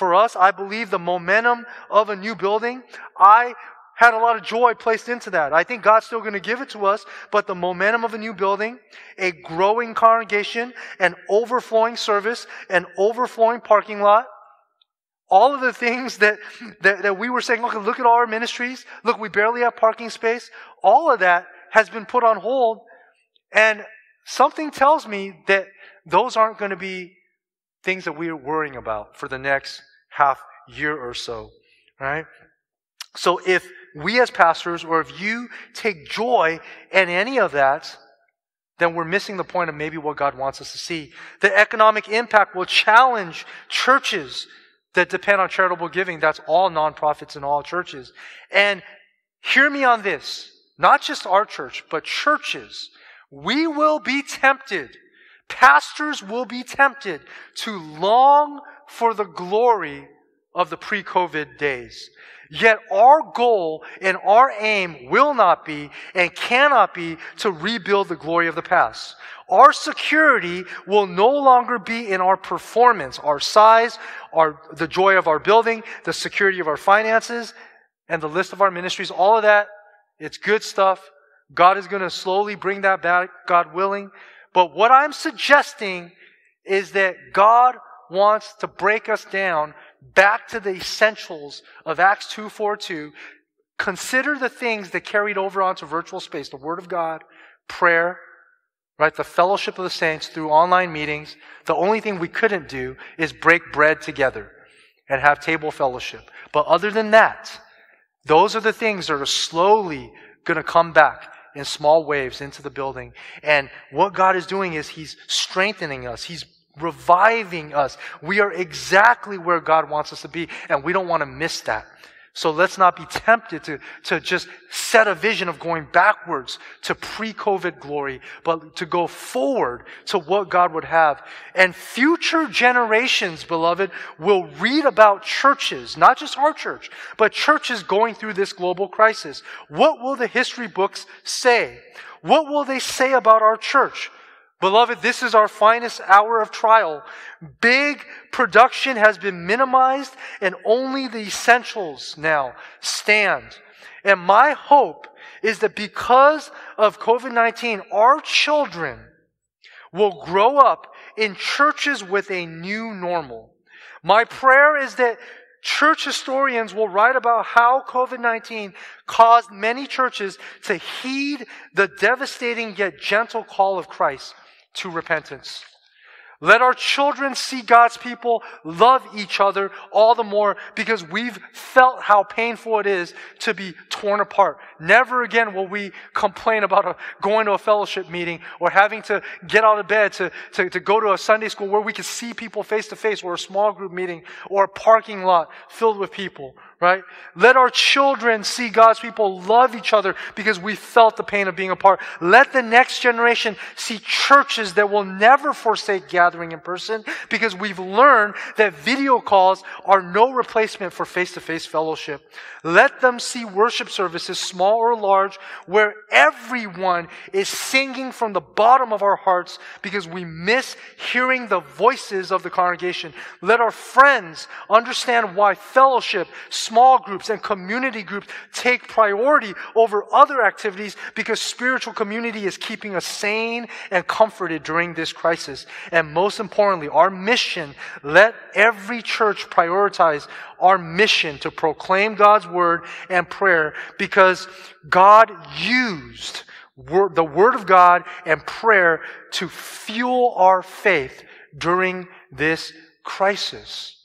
for us, I believe the momentum of a new building, I had a lot of joy placed into that. I think God's still going to give it to us, but the momentum of a new building, a growing congregation, an overflowing service, an overflowing parking lot, all of the things that, that, that we were saying, look, look at all our ministries. Look, we barely have parking space. All of that has been put on hold. And something tells me that those aren't going to be things that we are worrying about for the next half year or so, right? So if we as pastors or if you take joy in any of that, then we're missing the point of maybe what God wants us to see. The economic impact will challenge churches that depend on charitable giving. That's all nonprofits and all churches. And hear me on this. Not just our church, but churches. We will be tempted Pastors will be tempted to long for the glory of the pre COVID days. Yet our goal and our aim will not be and cannot be to rebuild the glory of the past. Our security will no longer be in our performance, our size, our, the joy of our building, the security of our finances, and the list of our ministries. All of that, it's good stuff. God is going to slowly bring that back, God willing. But what I'm suggesting is that God wants to break us down back to the essentials of Acts 2:42. Consider the things that carried over onto virtual space, the word of God, prayer, right? The fellowship of the saints through online meetings. The only thing we couldn't do is break bread together and have table fellowship. But other than that, those are the things that are slowly going to come back in small waves into the building. And what God is doing is He's strengthening us. He's reviving us. We are exactly where God wants us to be, and we don't want to miss that. So let's not be tempted to, to just set a vision of going backwards to pre-COVID glory, but to go forward to what God would have. And future generations, beloved, will read about churches, not just our church, but churches going through this global crisis. What will the history books say? What will they say about our church? Beloved, this is our finest hour of trial. Big production has been minimized and only the essentials now stand. And my hope is that because of COVID-19, our children will grow up in churches with a new normal. My prayer is that church historians will write about how COVID-19 caused many churches to heed the devastating yet gentle call of Christ to repentance. Let our children see God's people love each other all the more because we've felt how painful it is to be torn apart. Never again will we complain about a, going to a fellowship meeting or having to get out of bed to, to, to go to a Sunday school where we can see people face to face or a small group meeting or a parking lot filled with people right? Let our children see God's people love each other because we felt the pain of being apart. Let the next generation see churches that will never forsake gathering in person because we've learned that video calls are no replacement for face to face fellowship. Let them see worship services, small or large, where everyone is singing from the bottom of our hearts because we miss hearing the voices of the congregation. Let our friends understand why fellowship, small groups and community groups take priority over other activities because spiritual community is keeping us sane and comforted during this crisis. And most importantly, our mission, let every church prioritize our mission to proclaim God's word and prayer because God used the word of God and prayer to fuel our faith during this crisis.